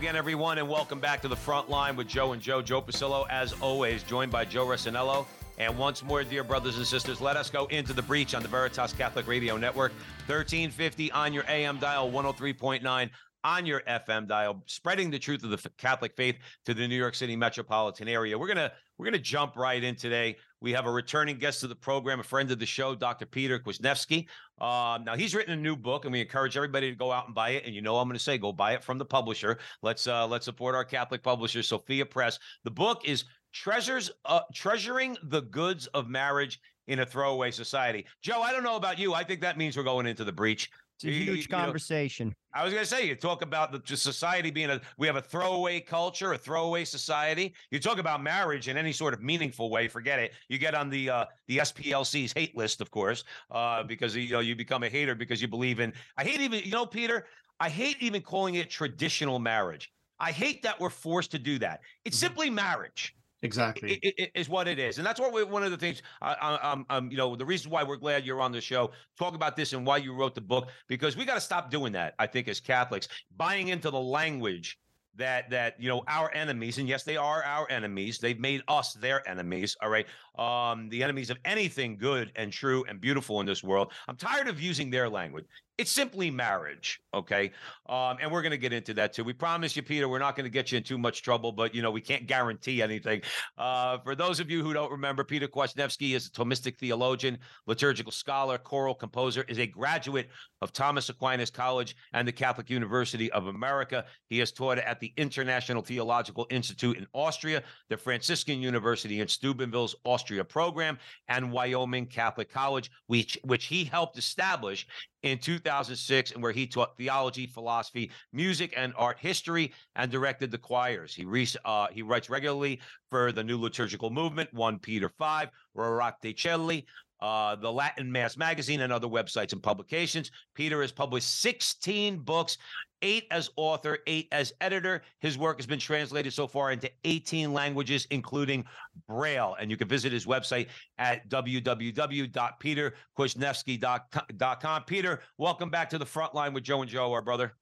Again, everyone, and welcome back to the front line with Joe and Joe. Joe Pasillo, as always, joined by Joe Resinello. And once more, dear brothers and sisters, let us go into the breach on the Veritas Catholic Radio Network, 1350 on your AM dial, 103.9 on your FM dial, spreading the truth of the Catholic faith to the New York City metropolitan area. We're gonna we're gonna jump right in today. We have a returning guest to the program, a friend of the show, Dr. Peter Kwasniewski. Uh, now he's written a new book, and we encourage everybody to go out and buy it. And you know, I'm going to say, go buy it from the publisher. Let's uh, let's support our Catholic publisher, Sophia Press. The book is treasures uh, treasuring the goods of marriage in a throwaway society. Joe, I don't know about you. I think that means we're going into the breach. It's a huge You know, conversation. I was going to say, you talk about the just society being a, we have a throwaway culture, a throwaway society. You talk about marriage in any sort of meaningful way, forget it. You get on the uh, the SPLC's hate list, of course, uh, because you know you become a hater because you believe in. I hate even, you know, Peter. I hate even calling it traditional marriage. I hate that we're forced to do that. It's Mm-hmm. simply marriage Exactly. i- i- is what it is, and that's what we, one of the things. I, I'm, um, you know, the reason why we're glad you're on the show, talk about this and why you wrote the book, because we got to stop doing that. I think as Catholics, buying into the language that that you know our enemies, and yes, they are our enemies. They've made us their enemies. All right, um, the enemies of anything good and true and beautiful in this world. I'm tired of using their language. It's simply marriage, okay? Um, and we're going to get into that too. We promise you, Peter, we're not going to get you in too much trouble, but you know we can't guarantee anything. Uh, for those of you who don't remember, Peter Kwasniewski is a Thomistic theologian, liturgical scholar, choral composer, is a graduate of Thomas Aquinas College and the Catholic University of America. He has taught at the International Theological Institute in Austria, the Franciscan University in Steubenville's Austria program, and Wyoming Catholic College, which which he helped establish in 2006 and where he taught theology, philosophy, music, and art history and directed the choirs. He re- uh, he writes regularly for the New Liturgical Movement, OnePeterFive, Rorate Caeli, uh, the Latin Mass Magazine, and other websites and publications. Peter has published 16 books, eight as author, eight as editor. His work has been translated so far into 18 languages, including Braille. And you can visit his website at www.peterkwasniewski.com. Peter, welcome back to the front line with Joe and Joe, our brother.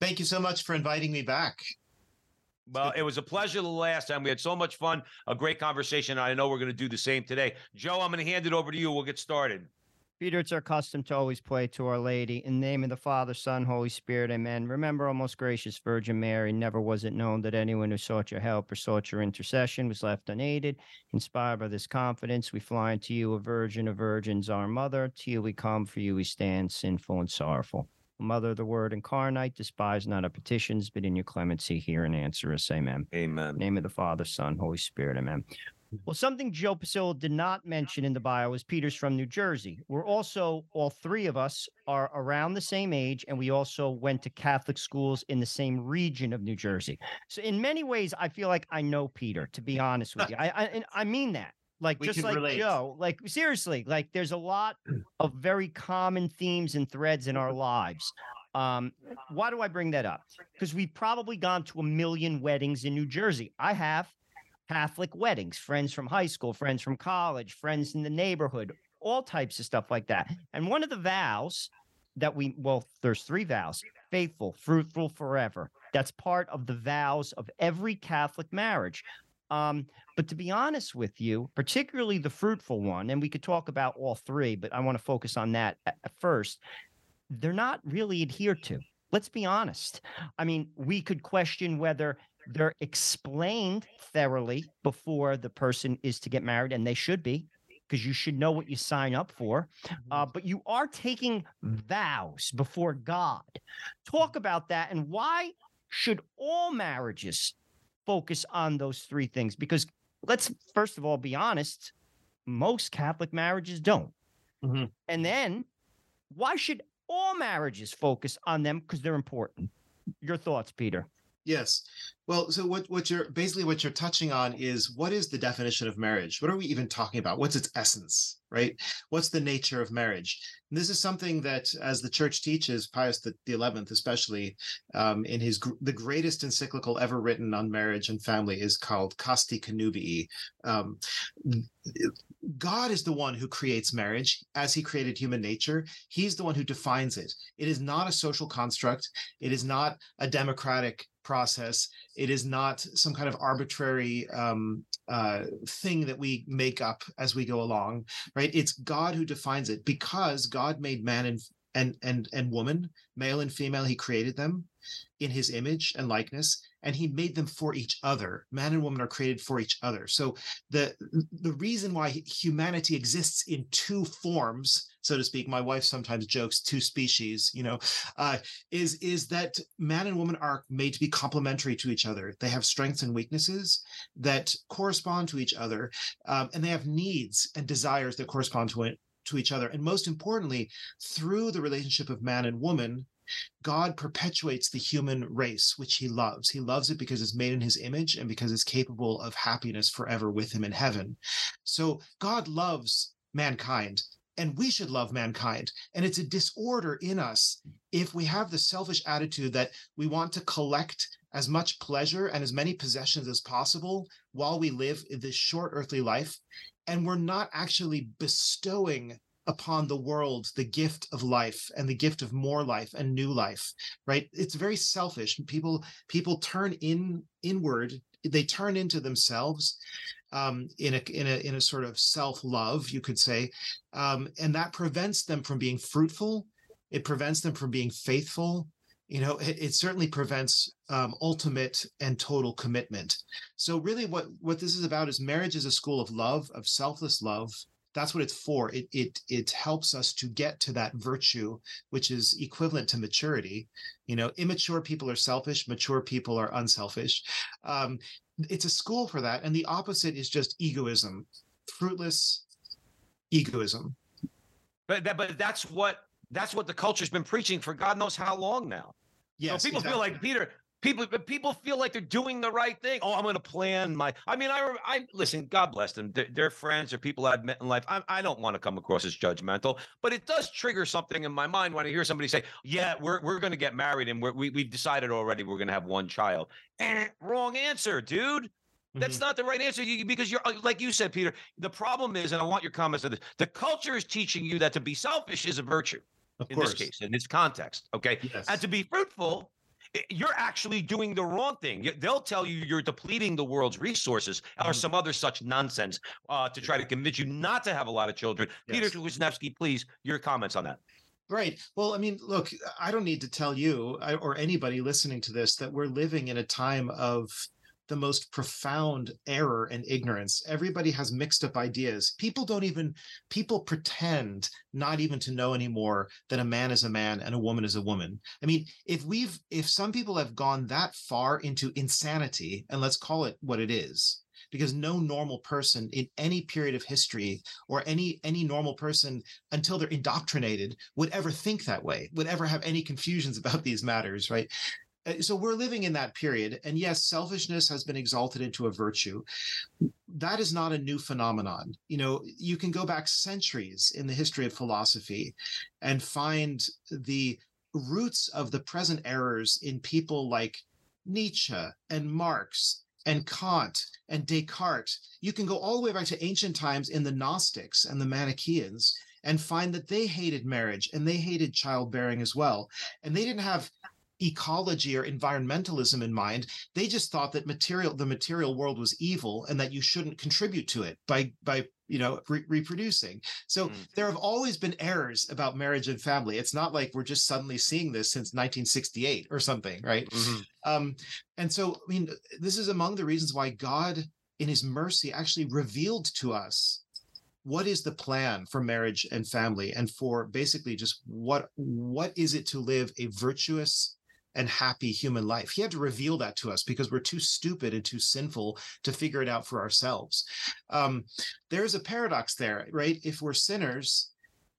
Thank you so much for inviting me back. Well, it was a pleasure the last time. We had so much fun, a great conversation. I know we're going to do the same today. Joe, I'm going to hand it over to you. We'll get started. Peter, it's our custom to always pray to Our Lady. In the name of the Father, Son, Holy Spirit, amen. Remember, O most gracious Virgin Mary, never was it known that anyone who sought your help or sought your intercession was left unaided. Inspired by this confidence, we fly unto you, a virgin of virgins, our mother. To you we come, for you we stand, sinful and sorrowful. Mother of the Word incarnate, despise not our petitions, but in your clemency hear and answer us. Amen. Amen. name of the Father, Son, Holy Spirit. Amen. Mm-hmm. Well, something Joe Pasillo did not mention in the bio is Peter's from New Jersey. We're also, all three of us are around the same age, and we also went to Catholic schools in the same region of New Jersey. So, in many ways, I feel like I know Peter, to be honest with you. I, I, I mean that. Like, We just like relate. Joe, like, seriously, like, there's a lot of very common themes and threads in our lives. Um, why do I bring that up? Because we've probably gone to a million weddings in New Jersey. I have Catholic weddings, friends from high school, friends from college, friends in the neighborhood, all types of stuff like that. And one of the vows that we, well, there's three vows faithful, fruitful forever. That's part of the vows of every Catholic marriage. Um, but to be honest with you, particularly the fruitful one, and we could talk about all three, but I want to focus on that at, at first, they're not really adhered to. Let's be honest. I mean, we could question whether they're explained thoroughly before the person is to get married, and they should be, because you should know what you sign up for. Uh, but you are taking vows before God. Talk about that and why should all marriages focus on those three things? Because let's first of all be honest, most Catholic marriages don't. Mhm. And then why should all marriages focus on them? Because they're important. Your thoughts, Peter. Yes. Well, so what what you're basically what you're touching on is what is the definition of marriage? What are we even talking about? What's its essence, right? What's the nature of marriage? And this is something that, as the church teaches, Pius the, Eleventh, especially um, in his the greatest encyclical ever written on marriage and family, is called Casti Connubii. Um, God is the one who creates marriage as he created human nature. He's the one who defines it. It is not a social construct. It is not a democratic process. It is not some kind of arbitrary um, uh, thing that we make up as we go along, right? It's God who defines it because God made man and and and and woman, male and female. He created them in His image and likeness, and He made them for each other. Man and woman are created for each other. So the the reason why humanity exists in two forms so to speak my wife sometimes jokes two species you know uh, is is that man and woman are made to be complementary to each other they have strengths and weaknesses that correspond to each other um, and they have needs and desires that correspond to it to each other and most importantly through the relationship of man and woman God perpetuates the human race, which he loves. He loves it because it's made in his image and because it's capable of happiness forever with him in heaven. So God loves mankind and we should love mankind. And it's a disorder in us if we have the selfish attitude that we want to collect as much pleasure and as many possessions as possible while we live this short earthly life. And we're not actually bestowing upon the world the gift of life and the gift of more life and new life right it's very selfish people people turn in inward they turn into themselves um, in a in a in a sort of self love, you could say, um, and that prevents them from being fruitful. It prevents them from being faithful. You know, it, it certainly prevents um, ultimate and total commitment. So, really, what what this is about is marriage is a school of love, of selfless love. That's what it's for. It it it helps us to get to that virtue, which is equivalent to maturity. You know, immature people are selfish. Mature people are unselfish. Um, it's a school for that and the opposite is just egoism fruitless egoism But that, but that's what that's what the culture's been preaching for God knows how long now. yes so people feel like Peter. People, people feel like they're doing the right thing. Oh, I'm going to plan my. I mean, I, I listen. God bless them. They're, they're friends or people I've met in life. I, I don't want to come across as judgmental, but it does trigger something in my mind when I hear somebody say, "Yeah, we're we're going to get married and we're, we we've decided already we're going to have one child." Eh, wrong answer, dude. That's Mhm. not the right answer you, because you're uh, like you said, Peter. The problem is, and I want your comments on this. The culture is teaching you that to be selfish is a virtue of in course this case, in this context. Okay, yes and to be fruitful, you're actually doing the wrong thing. They'll tell you you're depleting the world's resources or Mhm. some other such nonsense uh, to try to convince you not to have a lot of children. Peter Yes. Please, your comments on that. Right. Well, I mean, look, I don't need to tell you or anybody listening to this that we're living in a time of the most profound error and ignorance. Everybody has mixed up ideas. People don't even, people pretend not even to know anymore that a man is a man and a woman is a woman. I mean, if we've, if some people have gone that far into insanity, and let's call it what it is, because no normal person in any period of history or any any normal person until they're indoctrinated would ever think that way would ever have any confusions about these matters right Uh, so we're living in that period and yes selfishness has been exalted into a virtue that is not a new phenomenon you know you can go back centuries in the history of philosophy and find the roots of the present errors in people like nietzsche and marx and Kant and Descartes. You can go all the way back to ancient times in the Gnostics and the Manichaeans and find that they hated marriage and they hated childbearing as well. And they didn't have ecology or environmentalism in mind. They just thought that material the material world was evil and that you shouldn't contribute to it by by you know re- reproducing. So Mm. there have always been errors about marriage and family. It's not like we're just suddenly seeing this since 1968 or something, right? Um, and so, I mean, this is among the reasons why God, in his mercy, actually revealed to us what is the plan for marriage and family and for basically just what what is it to live a virtuous and happy human life he had to reveal that to us because we're too stupid and too sinful to figure it out for ourselves um, there's a paradox there right if we're sinners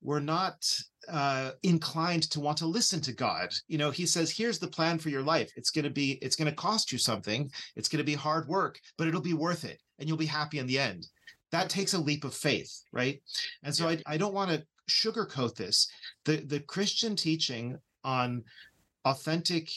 we're not uh, inclined to want to listen to God. You know, he says, here's the plan for your life. It's going to be, it's going to cost you something. It's going to be hard work, but it'll be worth it and you'll be happy in the end. That takes a leap of faith, right? And so I, I don't want to sugarcoat this. The, the Christian teaching on authentic,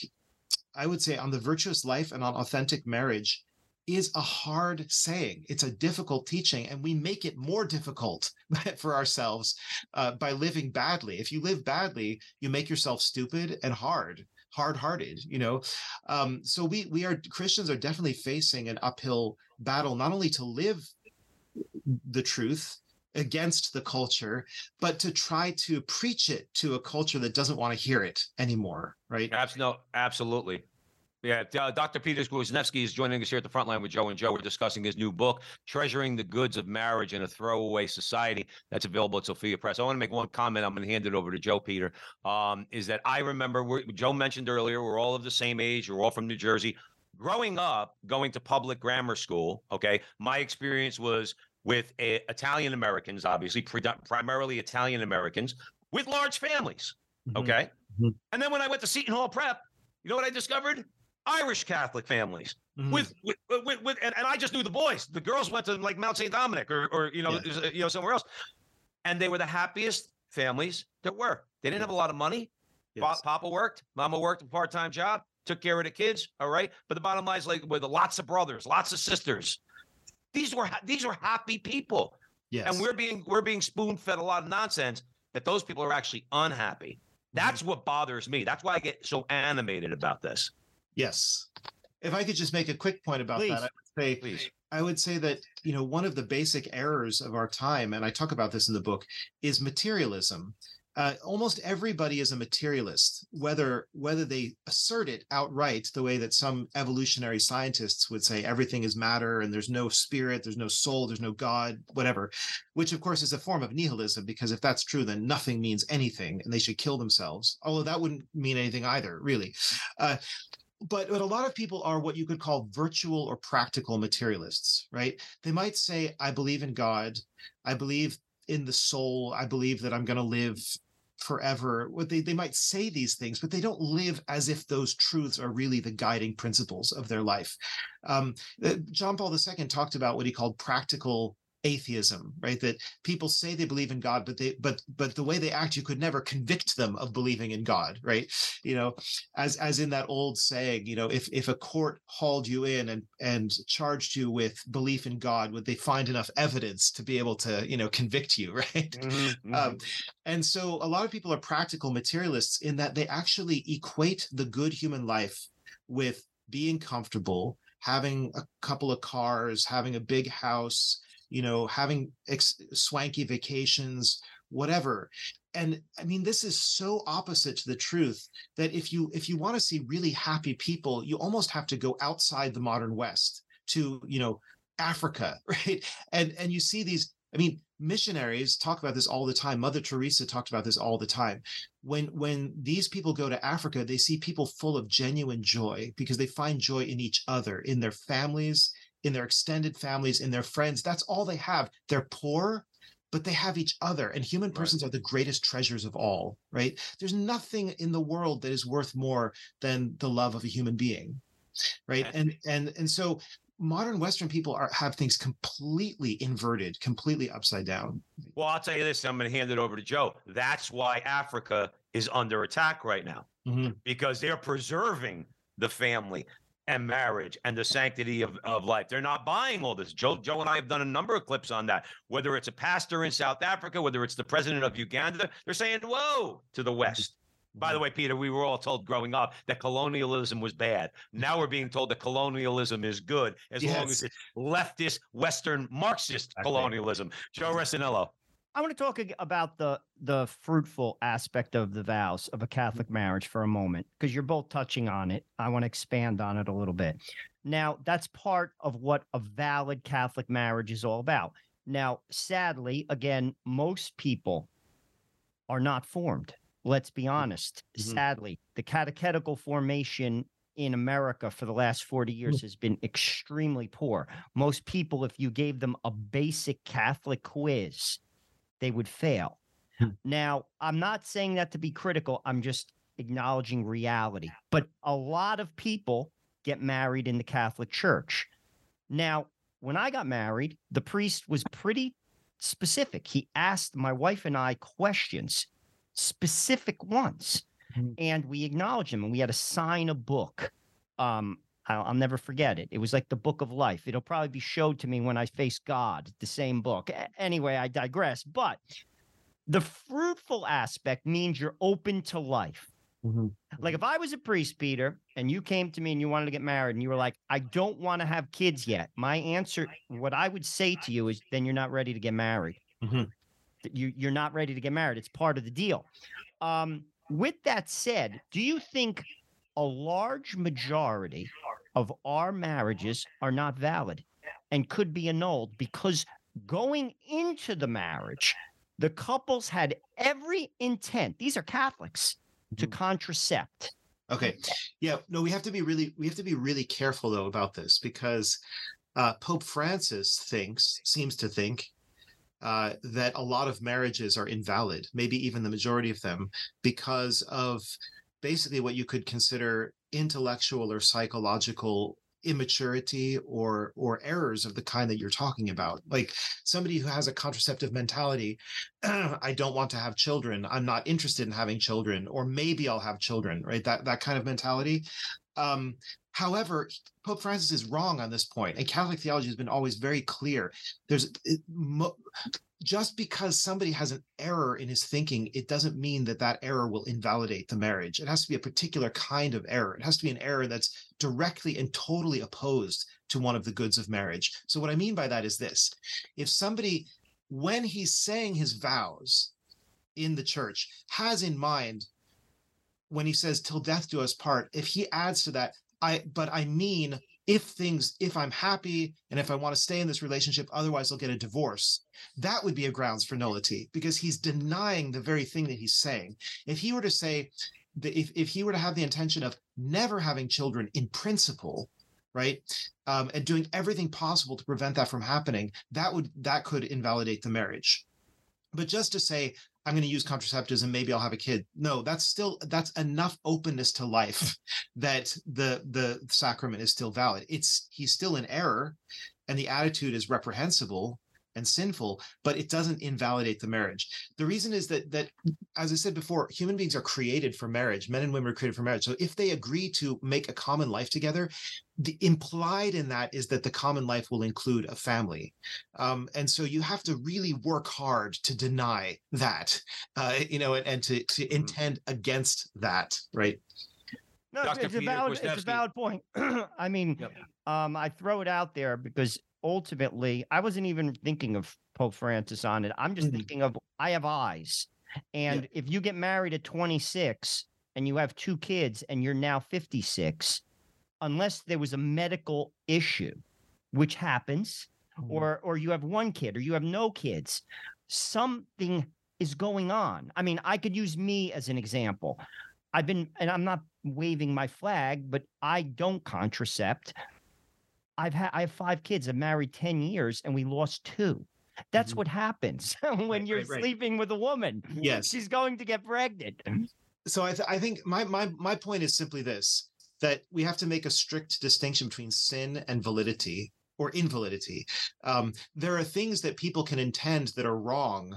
I would say on the virtuous life and on authentic marriage is a hard saying. It's a difficult teaching, and we make it more difficult for ourselves uh, by living badly. If you live badly, you make yourself stupid and hard hard-hearted you know um, so we we are christians are definitely facing an uphill battle not only to live the truth against the culture but to try to preach it to a culture that doesn't want to hear it anymore right Absolutely. Absolutely. Yeah, uh, Dr. Peter Kwasniewski is joining us here at the front line with Joe and Joe. We're discussing his new book, Treasuring the Goods of Marriage in a Throwaway Society. That's available at Sophia Press. I want to make one comment. I'm going to hand it over to Joe, Peter. Um, is that I remember, Joe mentioned earlier, we're all of the same age. We're all from New Jersey. Growing up, going to public grammar school, okay, my experience was with a, Italian Americans, obviously, pre- primarily Italian Americans with large families, Mhm. okay? Mhm. And then when I went to Seton Hall Prep, you know what I discovered? Irish Catholic families Mhm. with, with, with, with and, and I just knew the boys. The girls went to like Mount St. Dominic or, or you know, Yeah. you know, somewhere else. And they were the happiest families there were. They didn't have a lot of money. Yes. Papa worked, Mama worked a part-time job, took care of the kids. All right, but the bottom line is like with lots of brothers, lots of sisters. These were these were happy people, yes. and we're being we're being spoon-fed a lot of nonsense that those people are actually unhappy. Mm-hmm. That's what bothers me. That's why I get so animated about this. Yes. If I could just make a quick point about Please. that, I would say Please. I would say that you know one of the basic errors of our time, and I talk about this in the book, is materialism. Uh, almost everybody is a materialist, whether whether they assert it outright, the way that some evolutionary scientists would say everything is matter and there's no spirit, there's no soul, there's no God, whatever, which of course is a form of nihilism because if that's true, then nothing means anything and they should kill themselves. Although that wouldn't mean anything either, really. Uh, but but a lot of people are what you could call virtual or practical materialists right they might say i believe in god i believe in the soul i believe that i'm going to live forever what they, they might say these things but they don't live as if those truths are really the guiding principles of their life. Um, uh, john paul ii talked about what he called practical atheism right? That people say they believe in god but they but but the way they act you could never convict them of believing in god right? You know as as in that old saying you know if if a court hauled you in and and charged you with belief in god would they find enough evidence to be able to you know convict you right? Um, and so a lot of people are practical materialists in that they actually equate the good human life with being comfortable having a couple of cars having a big house you know having ex- swanky vacations whatever. And i mean this is so opposite to the truth that if you if you want to see really happy people you almost have to go outside the modern west to you know africa right? And and you see these i mean missionaries talk about this all the time. Mother teresa talked about this all the time. When when these people go to africa they see people full of genuine joy because they find joy in each other in their families in their extended families in their friends that's all they have they're poor but they have each other and human Right. persons are the greatest treasures of all right there's nothing in the world that is worth more than the love of a human being right and and and so modern western people are have things completely inverted completely upside down Well, I'll tell you this. I'm going to hand it over to Joe. That's why Africa is under attack right now Mhm. because they're preserving the family and marriage and the sanctity of, of life. They're not buying all this. Joe, Joe and I have done a number of clips on that. Whether it's a pastor in South Africa, whether it's the president of Uganda, they're saying whoa to the West. By the way, Peter, we were all told growing up that colonialism was bad. Now we're being told that colonialism is good as long as it's leftist, Western, Marxist colonialism. Joe Resinello. I want to talk about the the fruitful aspect of the vows of a mm-hmm. Catholic marriage for a moment because you're both touching on it. I want to expand on it a little bit. Now, that's part of what a valid Catholic marriage is all about. Now, sadly, again, most people are not formed. Let's be mm-hmm. honest. Mhm. Sadly, the catechetical formation in America for the last 40 mm-hmm. years has been extremely poor. Most people, if you gave them a basic Catholic quiz, they would fail. Hmm. Now, I'm not saying that to be critical. I'm just acknowledging reality. But a lot of people get married in the Catholic Church. Now, when I got married, the priest was pretty specific. He asked my wife and I questions, specific ones, Mhm. and we acknowledged him. And we had to sign a book. Um, I'll, I'll never forget it. It was like the book of life. It'll probably be showed to me when I face God, the same book. A- Anyway, I digress. But the fruitful aspect means you're open to life. Mhm. Like if I was a priest, Peter, and you came to me and you wanted to get married and you were like, I don't want to have kids yet. My answer, what I would say to you is then you're not ready to get married. Mhm. You you're not ready to get married. It's part of the deal. Um, with that said, do you think a large majority of our marriages are not valid and could be annulled because going into the marriage, the couples had every intent. These are Catholics to Mhm. contracept. Okay. Yeah. No, we have to be really we have to be really careful though about this because uh, Pope Francis thinks seems to think uh, that a lot of marriages are invalid, maybe even the majority of them, because of basically what you could consider intellectual or psychological immaturity or or errors of the kind that you're talking about. Like somebody who has a contraceptive mentality i don't want to have children. I'm not interested in having children or maybe i'll have children right? That that kind of mentality. Um however pope francis is wrong on this point and catholic theology has been always very clear. There's it, mo- just because somebody has an error in his thinking it doesn't mean that that error will invalidate the marriage. It has to be a particular kind of error. It has to be an error that's directly and totally opposed to one of the goods of marriage. So what i mean by that is this. If somebody when he's saying his vows in the church has in mind when he says till death do us part if he adds to that i but i mean if things if i'm happy and if i want to stay in this relationship otherwise i'll get a divorce. That would be a grounds for nullity because he's denying the very thing that he's saying. If he were to say that if, if he were to have the intention of never having children in principle right um, and doing everything possible to prevent that from happening that would that could invalidate the marriage. But just to say i'm going to use contraceptives and maybe i'll have a kid. No that's still that's enough openness to life that the the sacrament is still valid. It's he's still in error and the attitude is reprehensible and sinful but it doesn't invalidate the marriage the reason is that that as i said before human beings are created for marriage men and women are created for marriage so if they agree to make a common life together the implied in that is that the common life will include a family um, and so you have to really work hard to deny that uh, you know and, and to, to intend against that right No, it's, Dr. it's a Peter valid, it's a valid point. I mean, Yep. um, I throw it out there because ultimately, I wasn't even thinking of Pope Francis on it. I'm just Mhm. thinking of I have eyes, and if you get married at 26 and you have two kids and you're now 56, unless there was a medical issue, which happens, or or you have one kid or you have no kids, something is going on. I mean, I could use me as an example. I've been, and I'm not waving my flag, but I don't contracept. I've had, I have five kids. I've married 10 years and we lost two. That's Mhm. what happens when Right, you're right, right. sleeping with a woman. Yes. She's going to get pregnant. so I, th- I think my, my my point is simply this that we have to make a strict distinction between sin and validity or invalidity um, there are things that people can intend that are wrong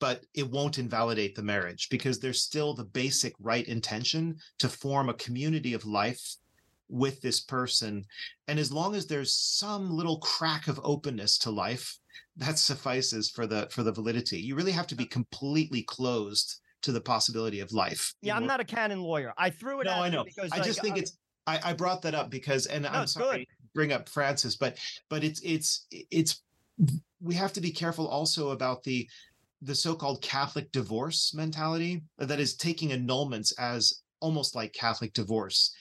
but it won't invalidate the marriage because there's still the basic right intention to form a community of life with this person and as long as there's some little crack of openness to life that suffices for the for the validity you really have to be completely closed to the possibility of life Yeah, I'm not a canon lawyer. I threw it no out i know because i like, just think uh, it's I, I brought that up because and No, i'm sorry good. to bring up francis but but it's it's it's we have to be careful also about the the so-called catholic divorce mentality that is taking annulments as almost like catholic divorce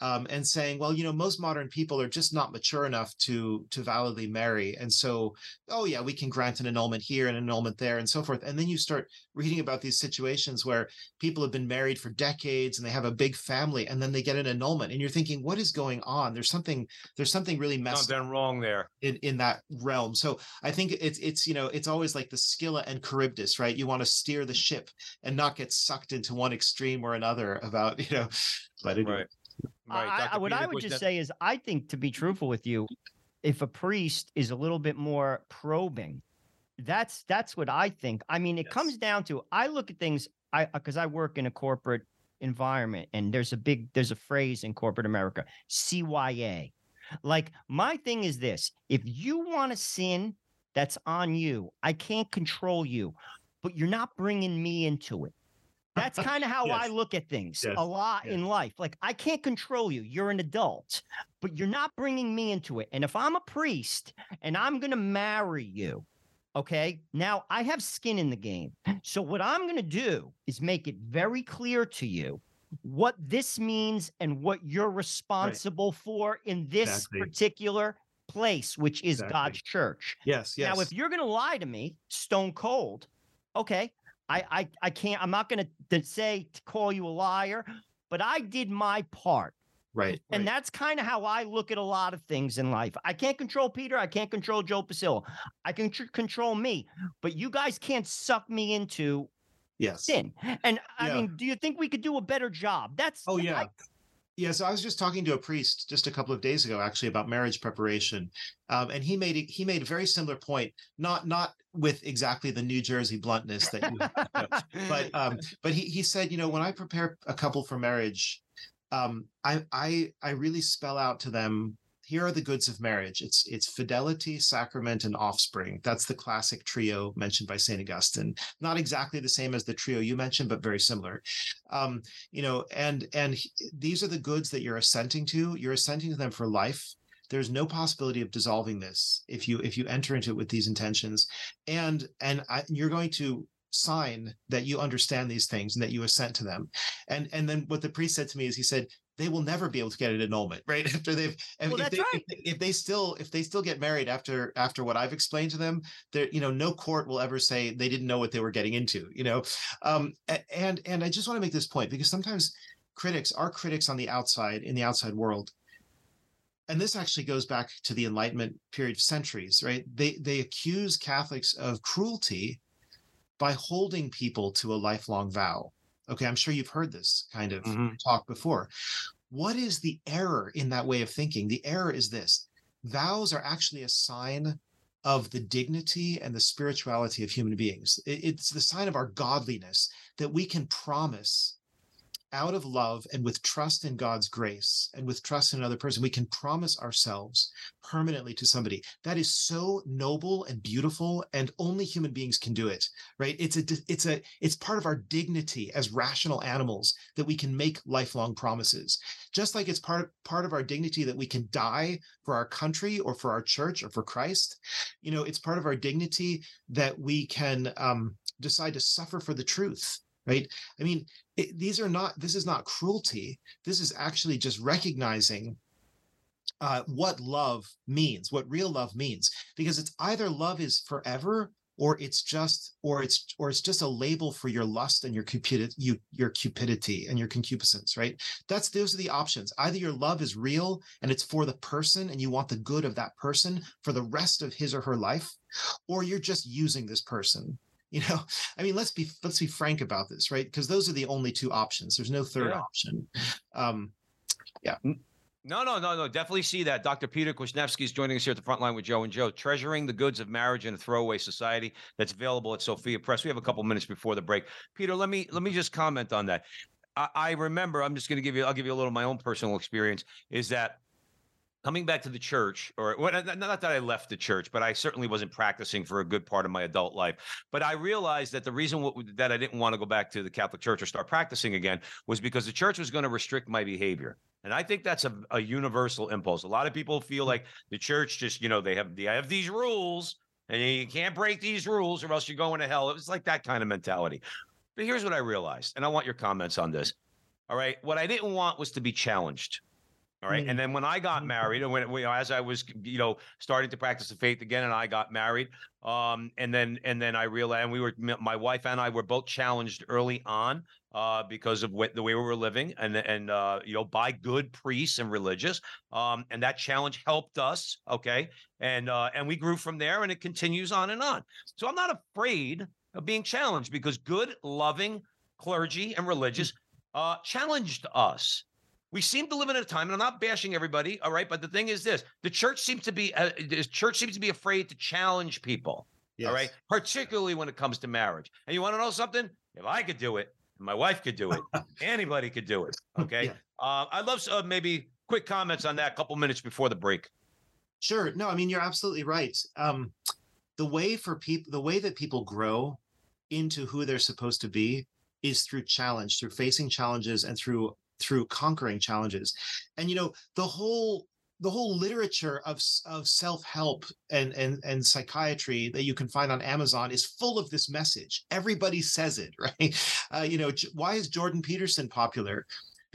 um, and saying, well, you know, most modern people are just not mature enough to to validly marry, and so, oh yeah, we can grant an annulment here and an annulment there, and so forth. And then you start reading about these situations where people have been married for decades and they have a big family, and then they get an annulment, and you're thinking, what is going on? There's something there's something really messed Something wrong there. in, in that realm. So I think it's it's you know it's always like the Scylla and Charybdis, right? You want to steer the ship and not get sucked into one extreme or another about you know. But anyway. Right. Right. I, I, what Peter I would just Kuznets- say is, I think to be truthful with you, if a priest is a little bit more probing, that's that's what I think. I mean, it Yes. comes down to I look at things. I uh, because I work in a corporate environment, and there's a big there's a phrase in corporate America, CYA. Like my thing is this: if you want to sin, that's on you. I can't control you, but you're not bringing me into it. That's kind of how I look at things Yes. a lot Yes. in life. Like I can't control you. You're an adult, but you're not bringing me into it. And if I'm a priest and I'm going to marry you, okay? Now I have skin in the game. So what I'm going to do is make it very clear to you what this means and what you're responsible for in this Exactly. particular place, which is Exactly. God's church. Yes, yes. Now, if you're going to lie to me, stone cold, okay, I, I, I can't. I'm not going to say to call you a liar, but I did my part, right, and right. that's kind of how I look at a lot of things in life. I can't control Peter. I can't control Joe Pasillo. I can tr- control me, but you guys can't suck me into yes. sin. And I Yeah. mean, do you think we could do a better job? That's Oh I- yeah. Yeah, so I was just talking to a priest just a couple of days ago, actually, about marriage preparation, um, and he made he made a very similar point, not not with exactly the New Jersey bluntness that you, have. but um, but he he said, you know, when I prepare a couple for marriage, um, I I I really spell out to them. Here are the goods of marriage. It's it's fidelity, sacrament, and offspring. That's the classic trio mentioned by Saint Augustine. Not exactly the same as the trio you mentioned, but very similar. Um, you know, and and he- these are the goods that you're assenting to. You're assenting to them for life. There's no possibility of dissolving this if you if you enter into it with these intentions, and and I, you're going to sign that you understand these things and that you assent to them. And and then what the priest said to me is he said they will never be able to get an annulment right after they've if, Well, if that's they, right. if, they, if they still if they still get married after after what I've explained to them there you know no court will ever say they didn't know what they were getting into you know um and and I just want to make this point because sometimes critics are critics on the outside in the outside world and this actually goes back to the enlightenment period centuries right? They they accuse catholics of cruelty by holding people to a lifelong vow. Okay i'm sure you've heard this kind of Mhm. talk before. What is the error in that way of thinking? The error is this. Vows are actually a sign of the dignity and the spirituality of human beings. It's the sign of our godliness that we can promise out of love and with trust in God's grace and with trust in another person, we can promise ourselves permanently to somebody. That is so noble and beautiful, and only human beings can do it, right? It's a, it's a, it's part of our dignity as rational animals that we can make lifelong promises. Just like it's part part of our dignity that we can die for our country or for our church or for Christ. You know, it's part of our dignity that we can um, decide to suffer for the truth, right? I mean, it, these are not this is not cruelty. This is actually just recognizing uh, what love means what real love means. Because it's either love is forever or it's just or it's or it's just a label for your lust and your cupidity you your cupidity and your concupiscence right? That's those are the options. Either your love is real and it's for the person and you want the good of that person for the rest of his or her life or you're just using this person you know i mean let's be let's be frank about this right because those are the only two options there's no third Yeah. option um yeah No, no, no, no. Definitely see that. Dr. Peter Kwasniewski is joining us here at the front line with Joe and Joe, treasuring the goods of marriage in a throwaway society. That's available at Sophia Press. We have a couple minutes before the break. Peter, let me let me just comment on that. I, I remember. I'm just going to give you. I'll give you a little of my own personal experience. Is that coming back to the church, or well, not that I left the church, but I certainly wasn't practicing for a good part of my adult life. But I realized that the reason what, that I didn't want to go back to the Catholic Church or start practicing again was because the church was going to restrict my behavior. And I think that's a, a universal impulse. A lot of people feel hmm. like the church just, you know, they have they have these rules and you can't break these rules or else you're going to hell. It was like that kind of mentality. But here's what I realized, and I want your comments on this. All right. What I didn't want was to be challenged. All right. Mm. And then when I got married, and when know, as I was, you know, starting to practice the faith again, and I got married, um, and then and then I realized, and we were, my wife and I were both challenged early on, uh, because of what, the way we were living, and and uh, you know, by good priests and religious, um, and that challenge helped us. Okay, and uh, and we grew from there, and it continues on and on. So I'm not afraid of being challenged because good, loving clergy and religious uh, challenged us we seem to live in a time, and I'm not bashing everybody, all right. But the thing is, this: the church seems to be, uh, the church seems to be afraid to challenge people, Yes. all right, particularly when it comes to marriage. And you want to know something? If I could do it, my wife could do it, anybody could do it. Okay. Yeah. Uh, I'd love uh, maybe quick comments on that. A couple minutes before the break. Sure. No, I mean you're absolutely right. Um, the way for people, the way that people grow into who they're supposed to be is through challenge, through facing challenges, and through through conquering challenges. And you know the whole the whole literature of of self help and and and psychiatry that you can find on Amazon is full of this message. Everybody says it, right? Uh, you know, why is Jordan Peterson popular?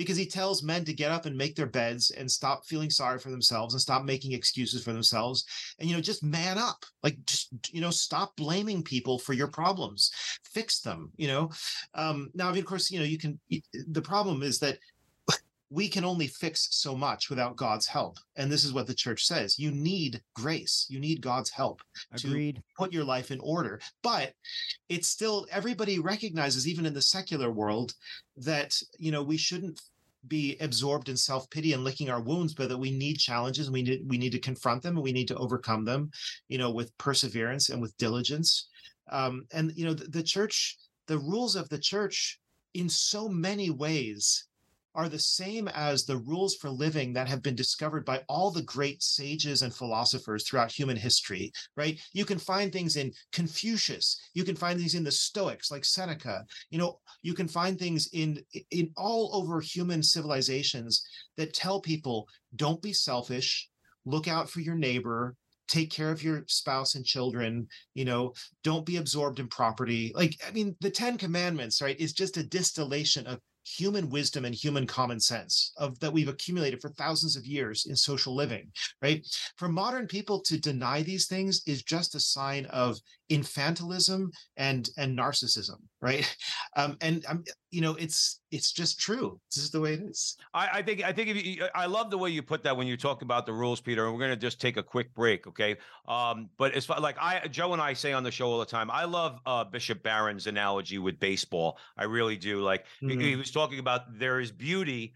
Because he tells men to get up and make their beds and stop feeling sorry for themselves and stop making excuses for themselves and you know just man up like just you know stop blaming people for your problems fix them you know um now I mean, of course you know you can the problem is that we can only fix so much without God's help. And this is what the church says. You need grace. You need God's help to put your life in order. But it's still everybody recognizes, even in the secular world, that you know we shouldn't be absorbed in self-pity and licking our wounds, but that we need challenges we need we need to confront them and we need to overcome them, you know, with perseverance and with diligence. Um, and you know, the, the church, the rules of the church in so many ways are the same as the rules for living that have been discovered by all the great sages and philosophers throughout human history, right? You can find things in Confucius, you can find things in the Stoics like Seneca, you know, you can find things in in all over human civilizations that tell people don't be selfish, look out for your neighbor, take care of your spouse and children, you know, don't be absorbed in property. Like I mean, the 10 commandments, right, is just a distillation of human wisdom and human common sense of that we've accumulated for thousands of years in social living right? For modern people to deny these things is just a sign of infantilism and and narcissism right um and um, you know it's it's just true this is the way it is I, I think I think if you, I love the way you put that when you talk about the rules, Peter. And we're going to just take a quick break, okay? Um, but as far like I, Joe and I say on the show all the time, I love uh, Bishop Barron's analogy with baseball. I really do. Like he- he, was talking about there is beauty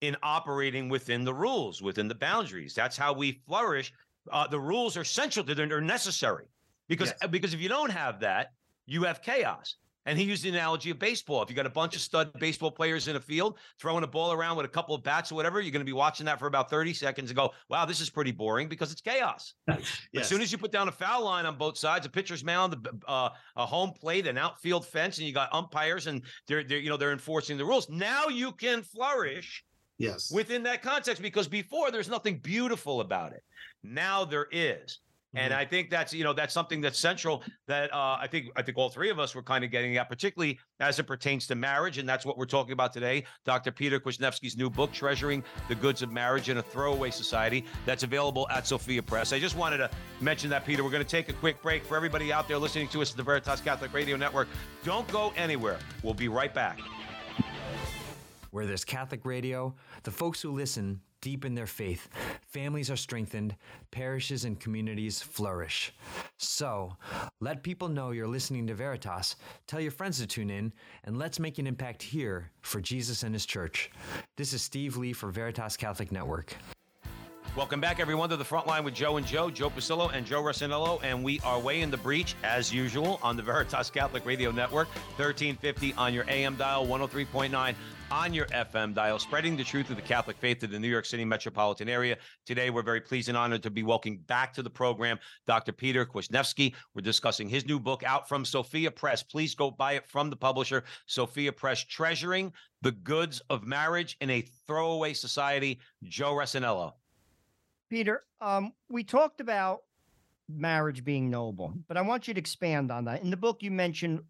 in operating within the rules, within the boundaries. That's how we flourish. Uh, the rules are central to them; they're necessary because Yes. because if you don't have that, you have chaos. And he used the analogy of baseball. If you got a bunch of stud baseball players in a field throwing a ball around with a couple of bats or whatever, you're going to be watching that for about 30 seconds and go, wow, this is pretty boring because it's chaos. But As soon as you put down a foul line on both sides, a pitcher's mound, uh, a home plate, an outfield fence, and you got umpires and they're, they're you know they're enforcing the rules. Now you can flourish yes within that context because before there's nothing beautiful about it. Now there is. And Mhm. I think that's you know that's something that's central that uh, I think I think all three of us were kind of getting at, particularly as it pertains to marriage, and that's what we're talking about today. Dr. Peter Kwasniewski's new book, "Treasuring the Goods of Marriage in a Throwaway Society," that's available at Sophia Press. I just wanted to mention that, Peter. We're going to take a quick break for everybody out there listening to us at the Veritas Catholic Radio Network. Don't go anywhere. We'll be right back. Where there's Catholic radio, the folks who listen deepen their faith, families are strengthened, parishes and communities flourish. So, let people know you're listening to Veritas, tell your friends to tune in, and let's make an impact here for Jesus and His church. This is Steve Lee for Veritas Catholic Network. Welcome back, everyone, to the front line with Joe and Joe, Joe Pasillo and Joe Rossinello, and we are way in the breach as usual on the Veritas Catholic Radio Network, 1350 on your AM dial, 103.9 on your FM dial, spreading the truth of the Catholic faith to the New York City metropolitan area. Today, we're very pleased and honored to be welcoming back to the program Dr. Peter Kwasniewski. We're discussing his new book out from Sophia Press. Please go buy it from the publisher, Sophia Press, Treasuring the Goods of Marriage in a Throwaway Society. Joe Rossinello. Peter, um, we talked about marriage being noble, but I want you to expand on that. In the book, you mentioned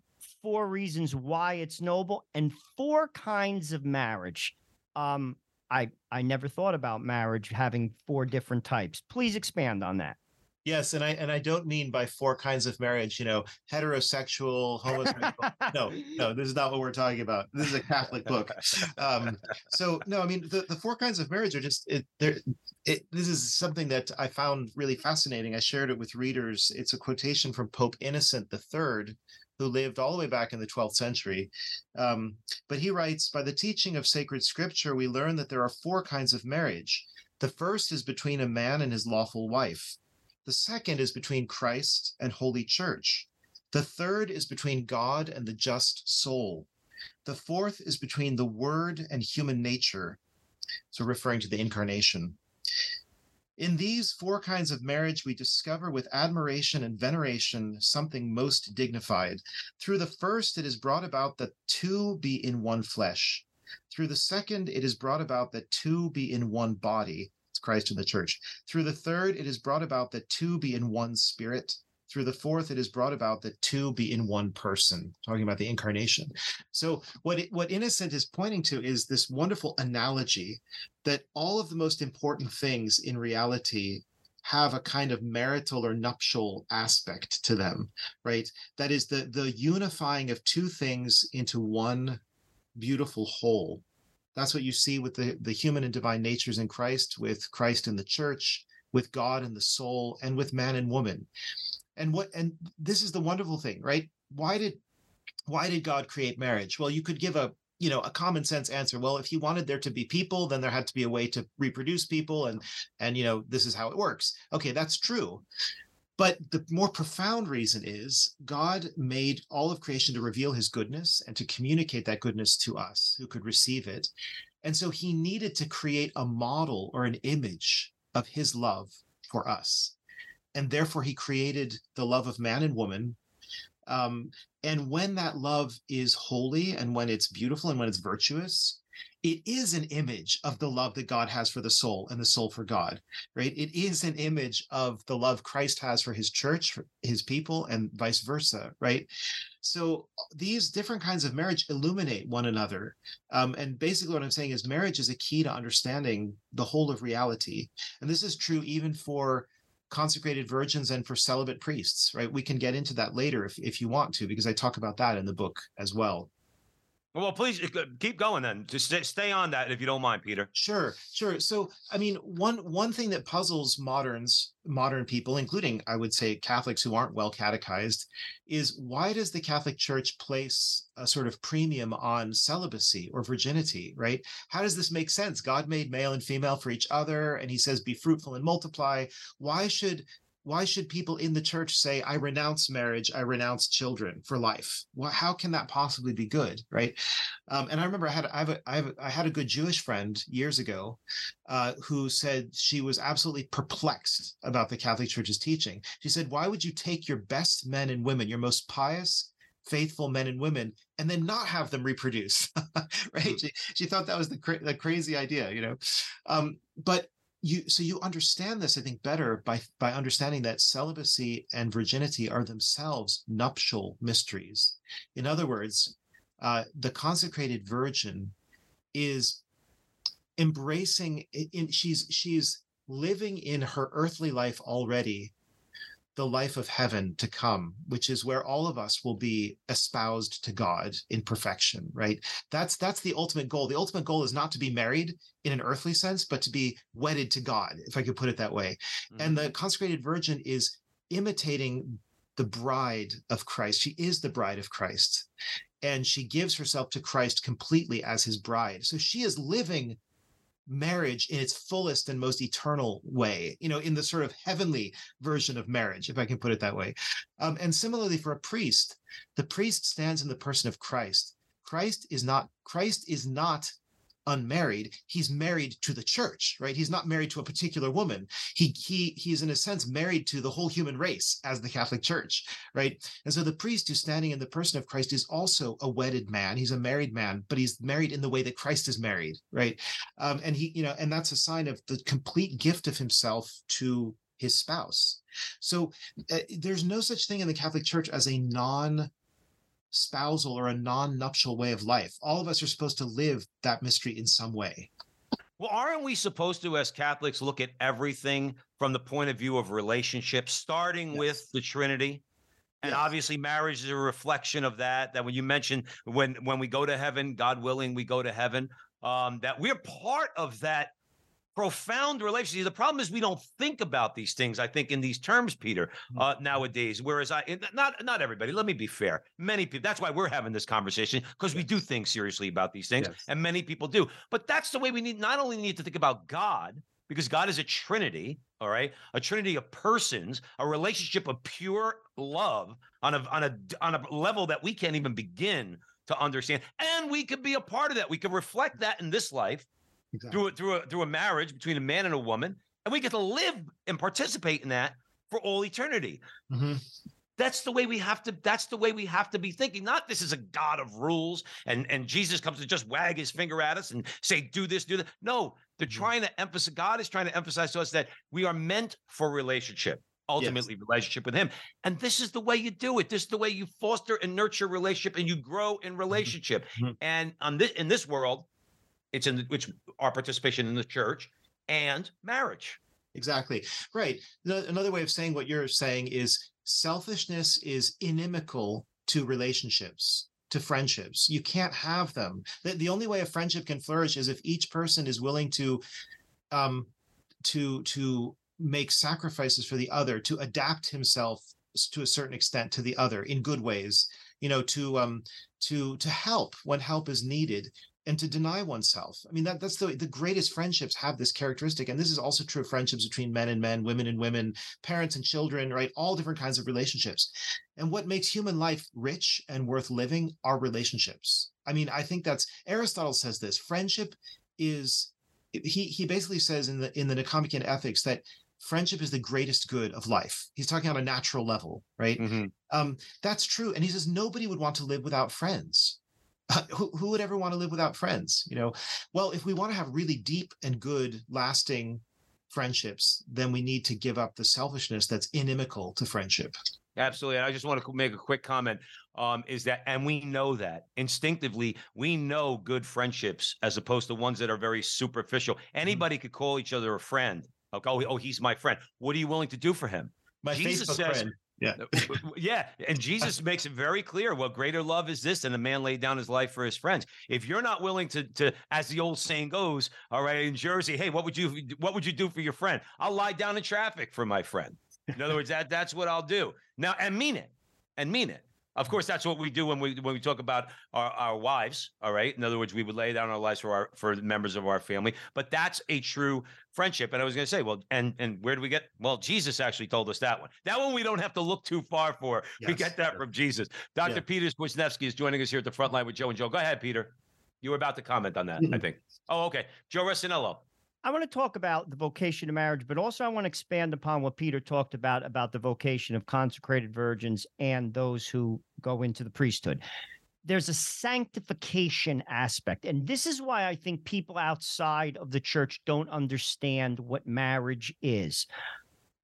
four reasons why it's noble and four kinds of marriage. Um, I I never thought about marriage having four different types. Please expand on that. Yes, and I and I don't mean by four kinds of marriage, you know, heterosexual, homosexual. no, no, this is not what we're talking about. This is a Catholic book. Um, so no, I mean the, the four kinds of marriage are just it, there. It, this is something that I found really fascinating. I shared it with readers. It's a quotation from Pope Innocent III, who lived all the way back in the 12th century. Um, but he writes By the teaching of sacred scripture, we learn that there are four kinds of marriage. The first is between a man and his lawful wife. The second is between Christ and Holy Church. The third is between God and the just soul. The fourth is between the Word and human nature. So, referring to the incarnation. In these four kinds of marriage, we discover with admiration and veneration something most dignified. Through the first, it is brought about that two be in one flesh. Through the second, it is brought about that two be in one body. It's Christ and the church. Through the third, it is brought about that two be in one spirit. Through the fourth, it is brought about that two be in one person, talking about the incarnation. So, what it, what Innocent is pointing to is this wonderful analogy that all of the most important things in reality have a kind of marital or nuptial aspect to them, right? That is the the unifying of two things into one beautiful whole. That's what you see with the, the human and divine natures in Christ, with Christ in the church, with God and the soul, and with man and woman and what and this is the wonderful thing right? Why did why did god create marriage? Well you could give a you know a common sense answer. Well if he wanted there to be people then there had to be a way to reproduce people and and you know this is how it works. Okay that's true. But the more profound reason is God made all of creation to reveal his goodness and to communicate that goodness to us who could receive it. And so he needed to create a model or an image of his love for us and therefore he created the love of man and woman um, and when that love is holy and when it's beautiful and when it's virtuous it is an image of the love that God has for the soul and the soul for God, right? It is an image of the love Christ has for his church, his people, and vice versa, right? So these different kinds of marriage illuminate one another. Um, and basically, what I'm saying is marriage is a key to understanding the whole of reality. And this is true even for consecrated virgins and for celibate priests, right? We can get into that later if, if you want to, because I talk about that in the book as well. Well, please uh, keep going then. Just stay on that if you don't mind, Peter. Sure, sure. So, I mean, one one thing that puzzles moderns, modern people, including I would say Catholics who aren't well catechized, is why does the Catholic Church place a sort of premium on celibacy or virginity? Right? How does this make sense? God made male and female for each other, and He says, "Be fruitful and multiply." Why should why should people in the church say i renounce marriage i renounce children for life well, how can that possibly be good right? Um, and i remember i had I, have a, I, have a, I had a good jewish friend years ago uh, who said she was absolutely perplexed about the catholic church's teaching. She said why would you take your best men and women your most pious faithful men and women and then not have them reproduce? Right? Mm. she, she thought that was the, cra- the crazy idea you know? Um, but you so you understand this i think better by by understanding that celibacy and virginity are themselves nuptial mysteries. In other words uh, the consecrated virgin is embracing in she's she's living in her earthly life already the life of heaven to come, which is where all of us will be espoused to God in perfection, right? That's that's the ultimate goal. The ultimate goal is not to be married in an earthly sense, but to be wedded to God, if I could put it that way. Mm-hmm. And the consecrated virgin is imitating the bride of Christ. She is the bride of Christ. And she gives herself to Christ completely as his bride. So she is living marriage in its fullest and most eternal way, you know, in the sort of heavenly version of marriage, if I can put it that way. Um, and similarly for a priest, the priest stands in the person of Christ. Christ is not Christ is not unmarried he's married to the church right? He's not married to a particular woman. He he he's in a sense married to the whole human race as the catholic church right? And so the priest who's standing in the person of christ is also a wedded man. He's a married man but he's married in the way that christ is married right? Um, and he you know and that's a sign of the complete gift of himself to his spouse. So uh, there's no such thing in the catholic church as a non spousal or a non-nuptial way of life. All of us are supposed to live that mystery in some way. Well, aren't we supposed to, as Catholics, look at everything from the point of view of relationships, starting Yes. with the Trinity? And Yes. obviously, marriage is a reflection of that. That when you mention when when we go to heaven, God willing, we go to heaven. Um, that we're part of that profound relationship. The problem is we don't think about these things. I think in these terms, Peter, Mm-hmm. uh, nowadays. Whereas I, not not everybody. Let me be fair. Many people. That's why we're having this conversation because we do think seriously about these things, Yes. and many people do. But that's the way we need. Not only need to think about God because God is a Trinity. All right, a Trinity of persons, a relationship of pure love on a on a on a level that we can't even begin to understand, and we could be a part of that. We could reflect that in this life Exactly. through a, through a through a marriage between a man and a woman, and we get to live and participate in that for all eternity. Mhm. That's the way we have to. That's the way we have to be thinking. Not this is a God of rules, and and Jesus comes to just wag his finger at us and say, "Do this, do that." No, they're Mhm. trying to emphasize. God is trying to emphasize to us that we are meant for relationship, ultimately relationship with Him, and this is the way you do it. This is the way you foster and nurture relationship, and you grow in relationship. Mhm. And on this in this world, it's in the, which our participation in the church and marriage. Exactly. Right. Another way of saying what you're saying is selfishness is inimical to relationships, to friendships. You can't have them. The, the only way a friendship can flourish is if each person is willing to um to to make sacrifices for the other, to adapt himself to a certain extent to the other in good ways, you know, to um to to help when help is needed and to deny oneself. I mean, that that's the the greatest friendships have this characteristic, and this is also true of friendships between men and men, women and women, parents and children, right? All different kinds of relationships. And what makes human life rich and worth living are relationships. I mean, I think that's Aristotle says this. Friendship is he he basically says in the in the Nicomachean Ethics that friendship is the greatest good of life. He's talking on a natural level, right? Um, that's true. And he says nobody would want to live without friends. who, who would ever want to live without friends? You know, well, if we want to have really deep and good, lasting friendships, then we need to give up the selfishness that's inimical to friendship. Absolutely. And I just want to make a quick comment um, is that, and we know that instinctively, we know good friendships as opposed to ones that are very superficial. Mm-hmm. Anybody could call each other a friend. Okay. Oh, oh, he's my friend. What are you willing to do for him? My Jesus Facebook says- friend. Yeah. Uh, yeah. And Jesus makes it very clear. what greater love is this than a man laid down his life for his friends. If you're not willing to, to, as the old saying goes, all right, in Jersey, hey, what would you, what would you do for your friend? I'll lie down in traffic for my friend. In other words, that that's what I'll do now, and mean it, and mean it. Of course, that's what we do when we when we talk about our, our wives. All right. In other words, we would lay down our lives for our for members of our family. But that's a true friendship. And I was going to say, well, and and where do we get? Well, Jesus actually told us that one. That one we don't have to look too far for. we get that from Jesus. Dr. Yeah. Peter Kwasniewski is joining us here at the front line with Joe and Joe. Go ahead, Peter. You were about to comment on that, I Mhm. think. Oh, okay. Joe Rossinello. I want to talk about the vocation of marriage, but also I want to expand upon what Peter talked about about the vocation of consecrated virgins and those who go into the priesthood. There's a sanctification aspect. And this is why I think people outside of the church don't understand what marriage is.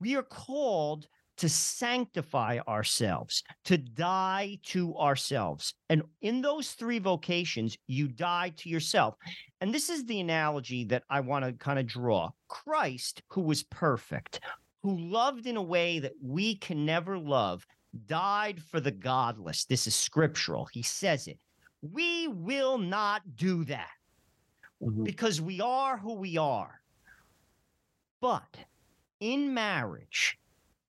We are called to sanctify ourselves, to die to ourselves. And in those three vocations, you die to yourself. And this is the analogy that I want to kind of draw. Christ, who was perfect, who loved in a way that we can never love, died for the godless. This is scriptural. He says it. We will not do that Mhm. because we are who we are. But in marriage,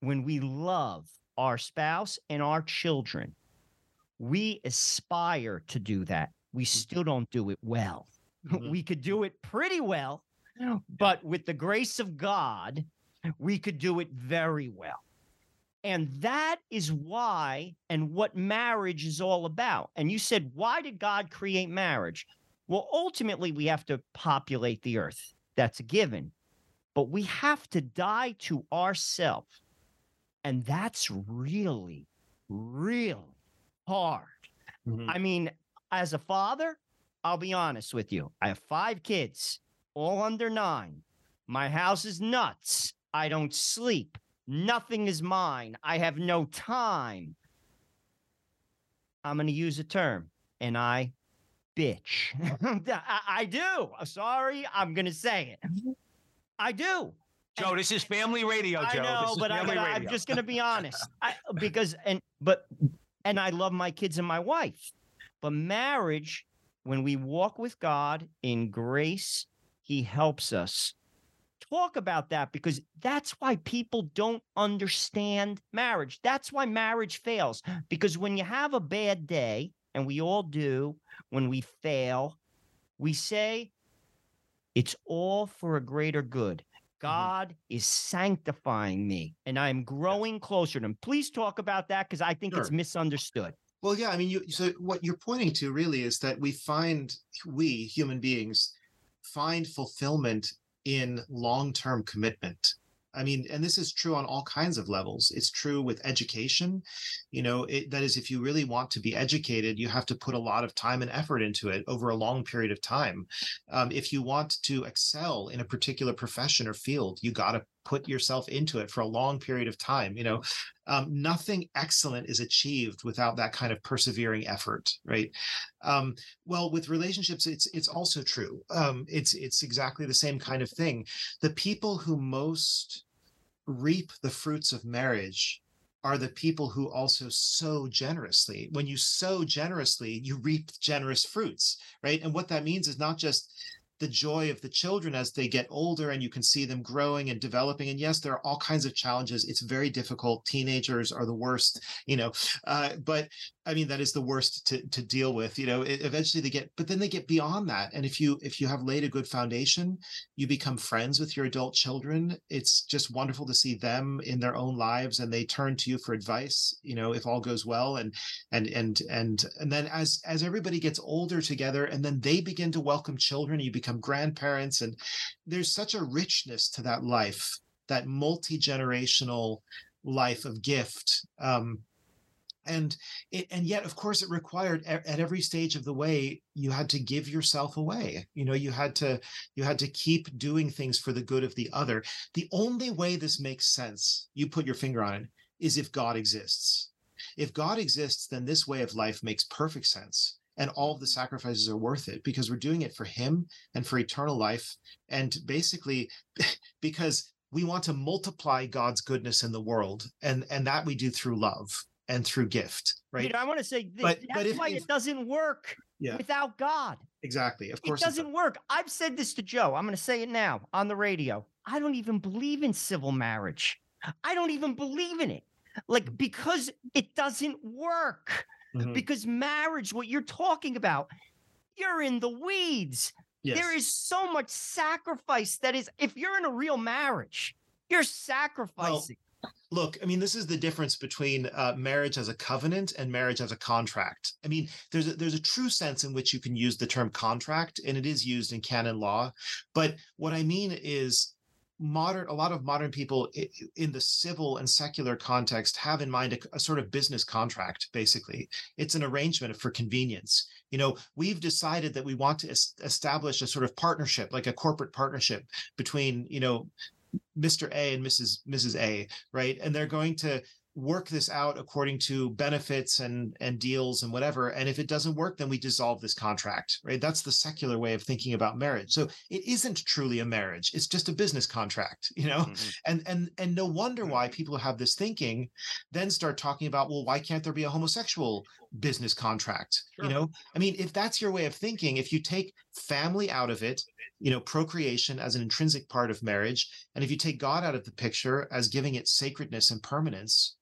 when we love our spouse and our children, we aspire to do that. We still don't do it well. Mhm. We could do it pretty well, but with the grace of God, we could do it very well. And that is why and what marriage is all about. And you said, why did God create marriage? Well, ultimately, we have to populate the earth. That's a given. But we have to die to ourselves. And that's really, really hard. Mhm. I mean, as a father, I'll be honest with you. I have five kids, all under nine. My house is nuts. I don't sleep. Nothing is mine. I have no time. I'm going to use a term, and I bitch. I, I do. Sorry, I'm gonna say it. I do. Joe, this is family radio, I Joe. know, This is but I. I'm just gonna be honest. I, because and but and I love my kids and my wife. But marriage, when we walk with God in grace, He helps us. Talk about that because that's why people don't understand marriage. That's why marriage fails. Because when you have a bad day, and we all do, when we fail, we say, it's all for a greater good. Mm-hmm. God is sanctifying me and I'm growing closer to him. Please talk about that because I think it's misunderstood. Well, yeah, I mean, you. So what you're pointing to really is that we find we human beings find fulfillment in long-term commitment. I mean, and this is true on all kinds of levels. It's true with education. You know, it, that is, if you really want to be educated, you have to put a lot of time and effort into it over a long period of time. Um, if you want to excel in a particular profession or field, you got to put yourself into it for a long period of time. You know, um, nothing excellent is achieved without that kind of persevering effort, right? Um, well, with relationships, it's it's also true. Um, it's it's exactly the same kind of thing. The people who most reap the fruits of marriage are the people who also sow generously. When you sow generously, you reap generous fruits, right? And what that means is not just the joy of the children as they get older and you can see them growing and developing. And yes there are all kinds of challenges. It's very difficult. Teenagers are the worst you know uh, but i mean that is the worst to, to deal with you know it, eventually they get but then they get beyond that and if you if you have laid a good foundation you become friends with your adult children it's just wonderful to see them in their own lives and they turn to you for advice you know if all goes well and and and and and then as as everybody gets older together and then they begin to welcome children you become grandparents and there's such a richness to that life that multi-generational life of gift um and it, and yet of course it required a- at every stage of the way you had to give yourself away. You know you had to you had to keep doing things for the good of the other. The only way this makes sense you put your finger on it is if god exists. If god exists then this way of life makes perfect sense and all of the sacrifices are worth it because we're doing it for him and for eternal life and basically because we want to multiply god's goodness in the world and and that we do through love and through gift right Peter, I want to say th- But- that's but if- why if- it doesn't work Yeah. without God. exactly of course it doesn't work. I've said this to Joe. I'm going to say it now on the radio. I don't even believe in civil marriage. I don't even believe in it. Like, because it doesn't work. Mhm. Because marriage, what you're talking about, you're in the weeds. Yes. There is so much sacrifice that is, if you're in a real marriage, you're sacrificing. Look i mean this is the difference between uh, marriage as a covenant and marriage as a contract. I mean there's a, there's a true sense in which you can use the term contract and it is used in canon law. But what i mean is modern a lot of modern people in the civil and secular context have in mind a, a sort of business contract basically. It's an arrangement for convenience. You know we've decided that we want to es- establish a sort of partnership like a corporate partnership between you know Mr. A and Mrs. Mrs. A, right? And they're going to work this out according to benefits and and deals and whatever. And if it doesn't work, then we dissolve this contract, right? That's the secular way of thinking about marriage. So it isn't truly a marriage; it's just a business contract, you know. Mhm. And and and no wonder why people have this thinking, then start talking about, well, why can't there be a homosexual business contract? Sure. You know, I mean, if that's your way of thinking, if you take family out of it, you know, procreation as an intrinsic part of marriage, and if you take God out of the picture as giving it sacredness and permanence,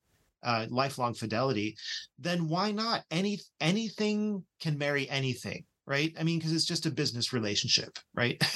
uh, lifelong fidelity, then why not? Any anything can marry anything, right? I mean, because it's just a business relationship, right?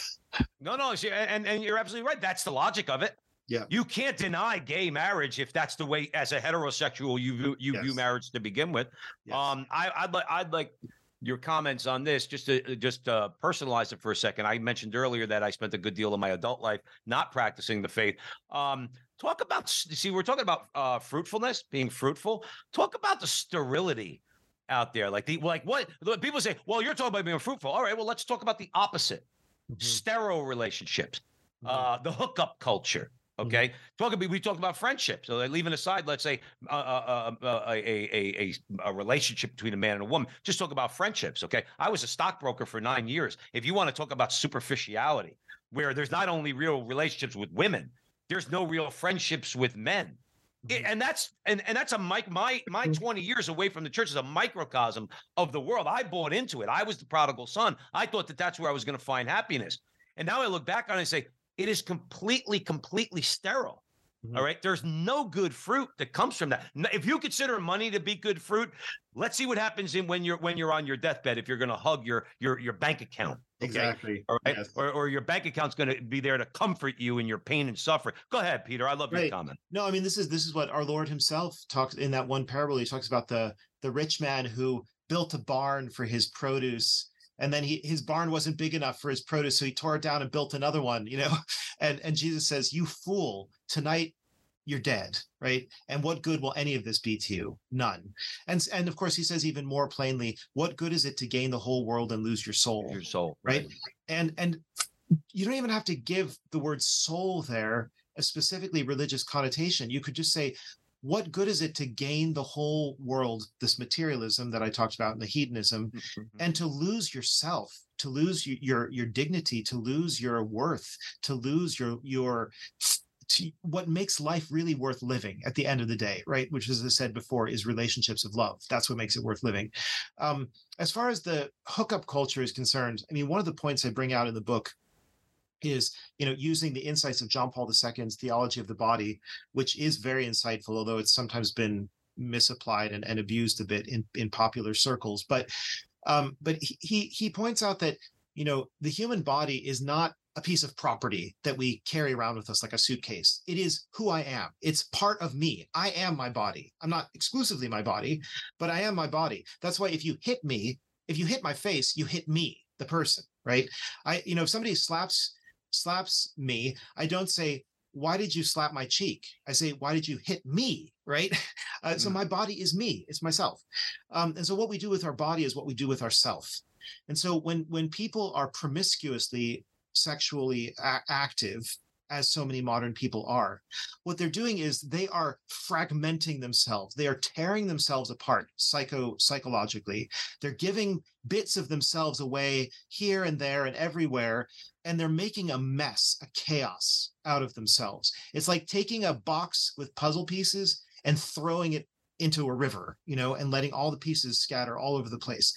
No, no, and and you're absolutely right. That's the logic of it. Yeah. You can't deny gay marriage if that's the way, as a heterosexual, you view, you view marriage to begin with. Yes. Um, I, I'd like I'd like your comments on this just to just uh, personalize it for a second. I mentioned earlier that I spent a good deal of my adult life not practicing the faith. Um, talk about see, we're talking about uh, fruitfulness, being fruitful. Talk about the sterility out there, like the like what people say. Well, you're talking about being fruitful. All right, well, let's talk about the opposite: Mhm. sterile relationships, Mhm. uh, the hookup culture. Okay, mm-hmm. talking we talked about friendship. So leaving aside, let's say uh, uh, uh, a, a, a a relationship between a man and a woman. Just talk about friendships. Okay, I was a stockbroker for nine years. If you want to talk about superficiality, where there's not only real relationships with women, there's no real friendships with men. Mm-hmm. and that's and, and that's a mic my my mm-hmm. 20 years away from the church is a microcosm of the world i bought into it i was the prodigal son i thought that that's where i was going to find happiness and now i look back on it and say it is completely completely sterile Mm-hmm. All right. There's no good fruit that comes from that. If you consider money to be good fruit, let's see what happens in when you're when you're on your deathbed. If you're going to hug your your your bank account, okay? exactly. All right. Yes. Or, or your bank account's going to be there to comfort you in your pain and suffering. Go ahead, Peter. I love right. your comment. No, I mean this is this is what our Lord Himself talks in that one parable. He talks about the the rich man who built a barn for his produce and then he his barn wasn't big enough for his produce so he tore it down and built another one you know? And and jesus says you fool tonight you're dead right? And what good will any of this be to you? None. And and of course he says even more plainly what good is it to gain the whole world and lose your soul? Your soul right, right. and and you don't even have to give the word soul there a specifically religious connotation. You could just say what good is it to gain the whole world this materialism that i talked about in the hedonism mm-hmm. and to lose yourself to lose your your dignity to lose your worth to lose your your to what makes life really worth living at the end of the day, right? Which, as I said before, is relationships of love. That's what makes it worth living. Um, as far as the hookup culture is concerned, I mean, one of the points I bring out in the book is you know using the insights of John Paul II's theology of the body, which is very insightful, although it's sometimes been misapplied and, and abused a bit in, in popular circles. But um, but he he points out that you know the human body is not a piece of property that we carry around with us like a suitcase. It is who I am. It's part of me. I am my body. I'm not exclusively my body, but I am my body. That's why if you hit me, if you hit my face, you hit me, the person, right? I, you know, if somebody slaps slaps me, I don't say, why did you slap my cheek? I say, why did you hit me? Right. Uh, mm. So my body is me. It's myself. Um, and so what we do with our body is what we do with ourself. And so when when people are promiscuously sexually a- active as so many modern people are. What they're doing is they are fragmenting themselves. They are tearing themselves apart psycho psychologically. They're giving bits of themselves away here and there and everywhere and they're making a mess, a chaos out of themselves. It's like taking a box with puzzle pieces and throwing it into a river, you know, and letting all the pieces scatter all over the place.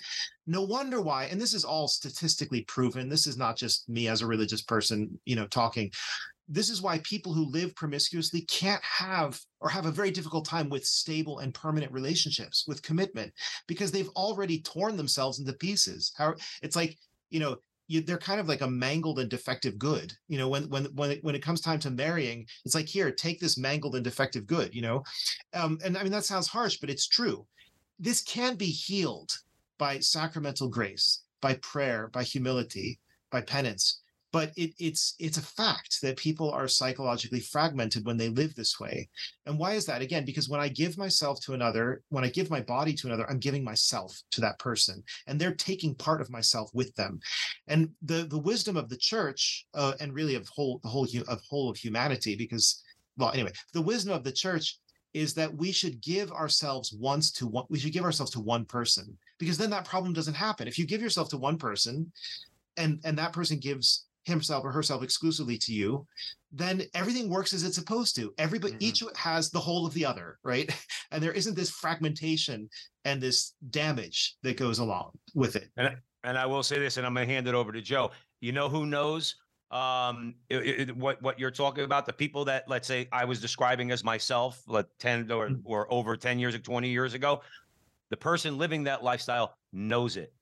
No wonder why, and this is all statistically proven. This is not just me as a religious person, you know, talking. This is why people who live promiscuously can't have or have a very difficult time with stable and permanent relationships, with commitment, because they've already torn themselves into pieces. How it's like, you know, you, they're kind of like a mangled and defective good. You know, when when when it, when it comes time to marrying, it's like here, take this mangled and defective good. You know, um, and I mean that sounds harsh, but it's true. This can be healed by sacramental grace, by prayer, by humility, by penance but it, it's it's a fact that people are psychologically fragmented when they live this way. And why is that? Again because when i give myself to another when i give my body to another i'm giving myself to that person and they're taking part of myself with them. And the the wisdom of the church uh, and really of whole the whole of whole of humanity because well anyway the wisdom of the church is that we should give ourselves once to one we should give ourselves to one person because then that problem doesn't happen. If you give yourself to one person and and that person gives himself or herself exclusively to you, then everything works as it's supposed to. Everybody, mm-hmm. each has the whole of the other, right? And there isn't this fragmentation and this damage that goes along with it. And, and I will say this, and I'm going to hand it over to Joe. You know who knows um it, it, what what you're talking about the people that let's say i was describing as myself like 10 or, mm. or over 10 years or 20 years ago the person living that lifestyle knows it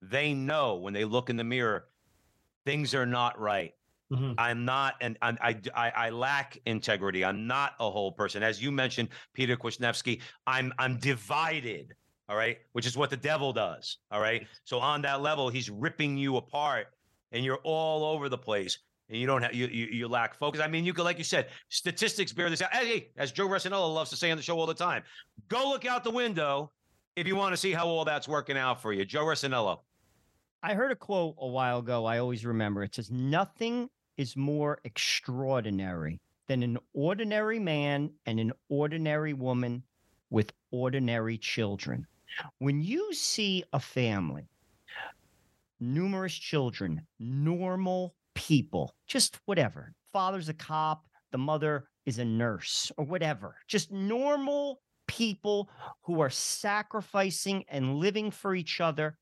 they know when they look in the mirror things are not right. Mm-hmm. I'm not, and I, I, I lack integrity. I'm not a whole person, as you mentioned, Peter Kwasniewski. I'm, I'm divided. All right, which is what the devil does. All right, so on that level, he's ripping you apart, and you're all over the place, and you don't have you you, you lack focus. I mean, you could, like you said, statistics bear this out. Hey, as Joe Resinello loves to say on the show all the time, go look out the window if you want to see how all that's working out for you. Joe Resinello. I heard a quote a while ago. I always remember. It says, "Nothing is more extraordinary than an ordinary man and an ordinary woman with ordinary children. When you see a family, numerous children, normal people, just whatever, father's a cop, the mother is a nurse, or whatever, just normal people who are sacrificing and living for each other,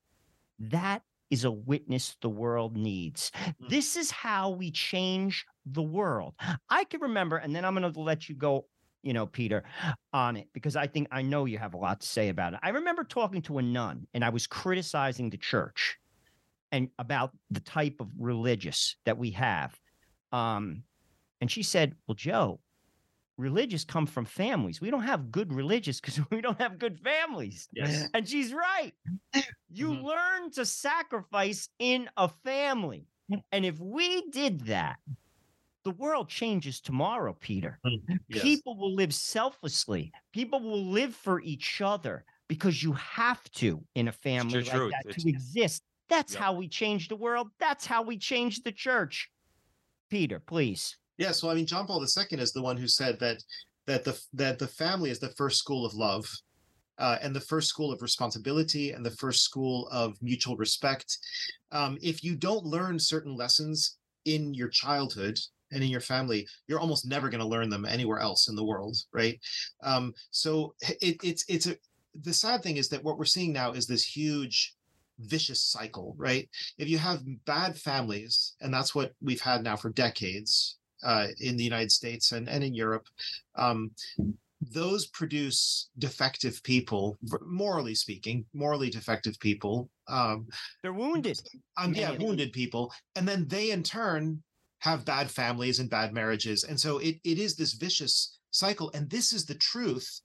that is a witness the world needs. Mm. This is how we change the world. I can remember, and then I'm going to let you go, you know, Peter, on it, because I think I know you have a lot to say about it. I remember talking to a nun and I was criticizing the church and about the type of religious that we have. Um, and she said, Well, Joe, religious come from families. We don't have good religious because we don't have good families. Yes. And she's right. You Mhm. learn to sacrifice in a family. And if we did that, the world changes tomorrow, Peter. Yes. People will live selflessly. People will live for each other because you have to in a family like truth. that It's- to exist. That's Yep. how we change the world. That's how we change the church. Peter, please. Yes, so I mean, John Paul II is the one who said that that the that the family is the first school of love, uh, and the first school of responsibility, and the first school of mutual respect. Um, if you don't learn certain lessons in your childhood and in your family, you're almost never going to learn them anywhere else in the world, right? Um, so it, it's it's a the sad thing is that what we're seeing now is this huge vicious cycle, right? If you have bad families, and that's what we've had now for decades, uh, in the United States and, and in Europe, um, those produce defective people, morally speaking, morally defective people. Um, They're wounded. um, yeah, wounded people, and then they in turn have bad families and bad marriages, and so it it is this vicious cycle. And this is the truth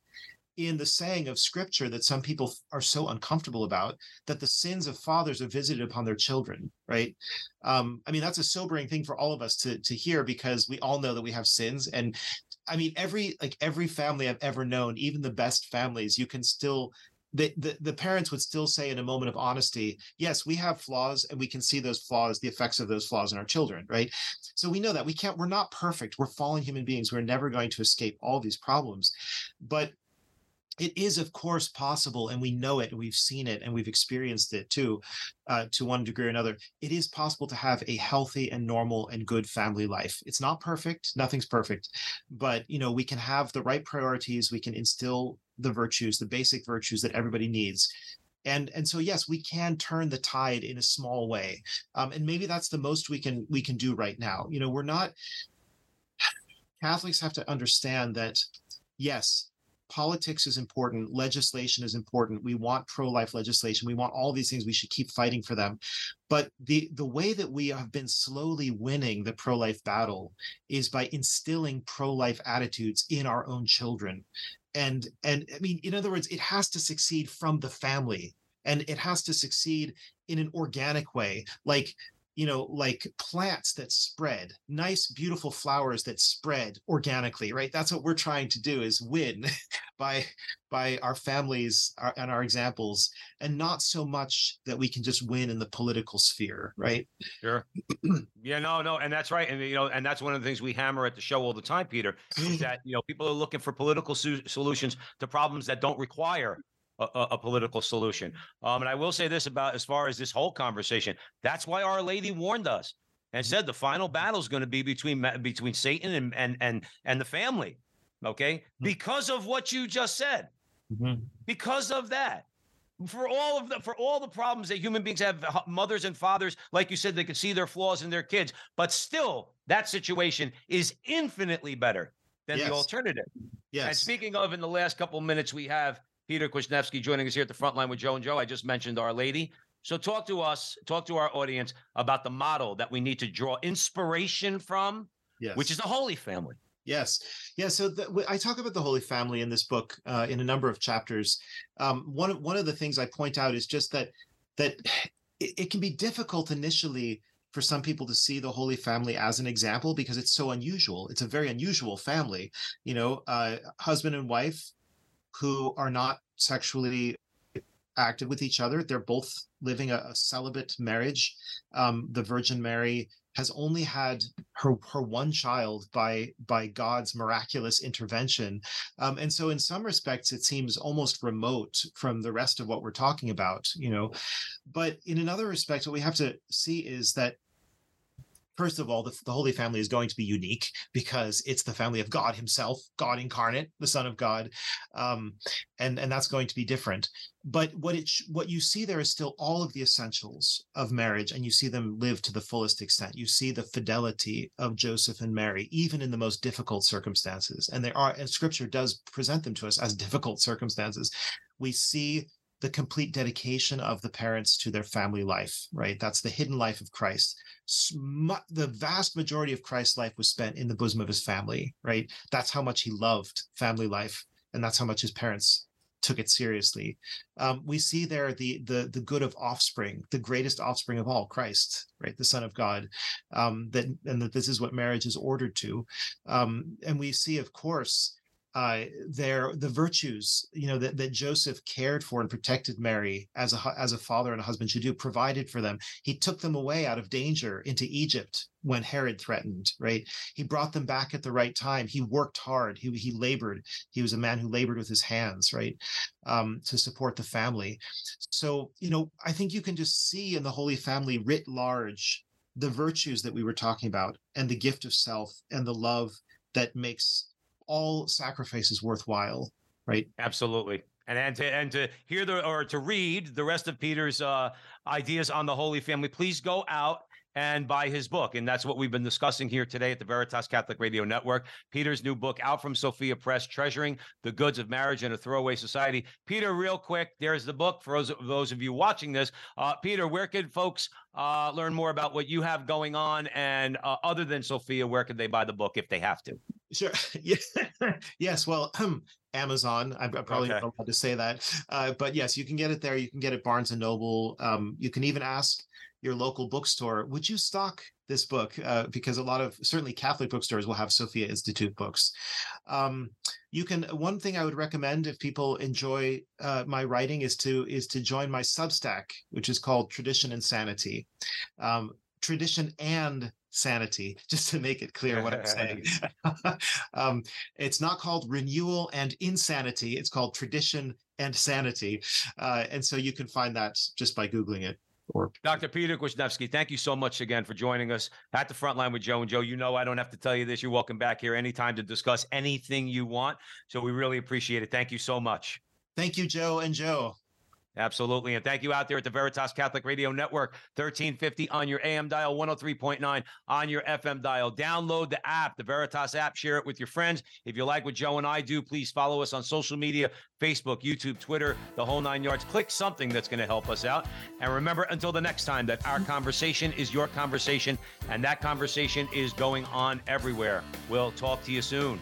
in the saying of Scripture that some people are so uncomfortable about that the sins of fathers are visited upon their children. Right? Um, I mean, that's a sobering thing for all of us to to hear because we all know that we have sins and. I mean, every like every family I've ever known, even the best families, you can still the, the the parents would still say in a moment of honesty yes we have flaws and we can see those flaws the effects of those flaws in our children right so we know that we can't we're not perfect we're fallen human beings we're never going to escape all these problems but it is of course possible and we know it and we've seen it and we've experienced it too uh, to one degree or another. It is possible to have a healthy and normal and good family life. It's not perfect nothing's perfect but you know we can have the right priorities we can instill the virtues the basic virtues that everybody needs and and so yes we can turn the tide in a small way um, and maybe that's the most we can we can do right now. You know we're not catholics have to understand that yes politics is important legislation is important we want pro-life legislation we want all these things we should keep fighting for them. But the the way that we have been slowly winning the pro-life battle is by instilling pro-life attitudes in our own children. And and i mean in other words it has to succeed from the family and it has to succeed in an organic way like you know like plants that spread nice beautiful flowers that spread organically right that's what we're trying to do is win by by our families uh, and our examples and not so much that we can just win in the political sphere right Sure. yeah, no, no, and that's right, and you know, and that's one of the things we hammer at the show all the time, Peter, is that you know people are looking for political su- solutions to problems that don't require a, a, political solution. Um, and I will say this about as far as this whole conversation, that's why Our Lady warned us and said the final battle is going to be between between Satan and and and and the family. Okay, because of what you just said because of that for all of the for all the problems that human beings have mothers and fathers like you said they can see their flaws in their kids but still that situation is infinitely better than Yes. the alternative and yes speaking of in the last couple of minutes we have peter Kwasniewski joining us here at the front line with joe and joe i just mentioned our lady so talk to us talk to our audience about the model that we need to draw inspiration from yes which is the holy family Yes, yeah. So the, I talk about the Holy Family in this book uh, in a number of chapters. Um, one of one of the things I point out is just that that it, it can be difficult initially for some people to see the Holy Family as an example because it's so unusual. It's a very unusual family, you know, uh, husband and wife who are not sexually active with each other. They're both living a, a celibate marriage. Um, the Virgin Mary has only had her her one child by by God's miraculous intervention, um, and so in some respects it seems almost remote from the rest of what we're talking about, you know. But in another respect, what we have to see is that first of all, the, the, Holy Family is going to be unique because it's the family of God Himself, God incarnate, the Son of God, um, and and that's going to be different. But what it what you see there is still all of the essentials of marriage, and you see them live to the fullest extent. You see the fidelity of Joseph and Mary, even in the most difficult circumstances, and there are, and Scripture does present them to us as difficult circumstances. We see the complete dedication of the parents to their family life, right? That's the hidden life of Christ. The vast majority of Christ's life was spent in the bosom of his family, right? That's how much he loved family life, and that's how much his parents took it seriously. Um, we see there the the the good of offspring, the greatest offspring of all, Christ, right, the Son of God. Um, that and that this is what marriage is ordered to, um, and we see, of course, uh, their the virtues you know that, that joseph cared for and protected mary as a as a father and a husband should do provided for them. He took them away out of danger into egypt when herod threatened right? He brought them back at the right time. He worked hard. He, he labored. He was a man who labored with his hands right um, to support the family. So you know i think you can just see in the holy family writ large the virtues that we were talking about and the gift of self and the love that makes all sacrifices worthwhile, right? Absolutely. And, and to and to hear the or to read the rest of Peter's uh, ideas on the Holy Family, please go out and buy his book. And that's what we've been discussing here today at the Veritas Catholic Radio Network. Peter's new book out from Sophia Press, Treasuring the Goods of Marriage in a Throwaway Society. Peter, real quick, there's the book for those, those of you watching this. Uh, Peter, where can folks uh, learn more about what you have going on? And uh, other than Sophia, where can they buy the book if they have to? Sure. yes. Well, Amazon. I'm, probably okay. not allowed to say that, uh, but yes, you can get it there. You can get it Barnes and Noble. Um, you can even ask your local bookstore, would you stock this book? Uh, because a lot of certainly Catholic bookstores will have Sophia Institute books. Um, you can. One thing I would recommend if people enjoy uh, my writing is to is to join my Substack, which is called Tradition and Sanity. Um, tradition and sanity, just to make it clear what I'm saying. um, it's not called renewal and insanity, it's called tradition and sanity. Uh, and so you can find that just by Googling it. Or Dr. Peter Kwasniewski, thank you so much again for joining us at the front line with Joe and Joe. You know I don't have to tell you this. You're welcome back here anytime to discuss anything you want. So we really appreciate it. Thank you so much. Thank you, Joe and Joe. Absolutely. And thank you out there at the Veritas Catholic Radio Network, 1350 on your AM dial, 103.9 on your FM dial. Download the app, the Veritas app, share it with your friends. If you like what Joe and I do, please follow us on social media Facebook, YouTube, Twitter, the whole nine yards. Click something that's going to help us out. And remember, until the next time, that our conversation is your conversation, and that conversation is going on everywhere. We'll talk to you soon.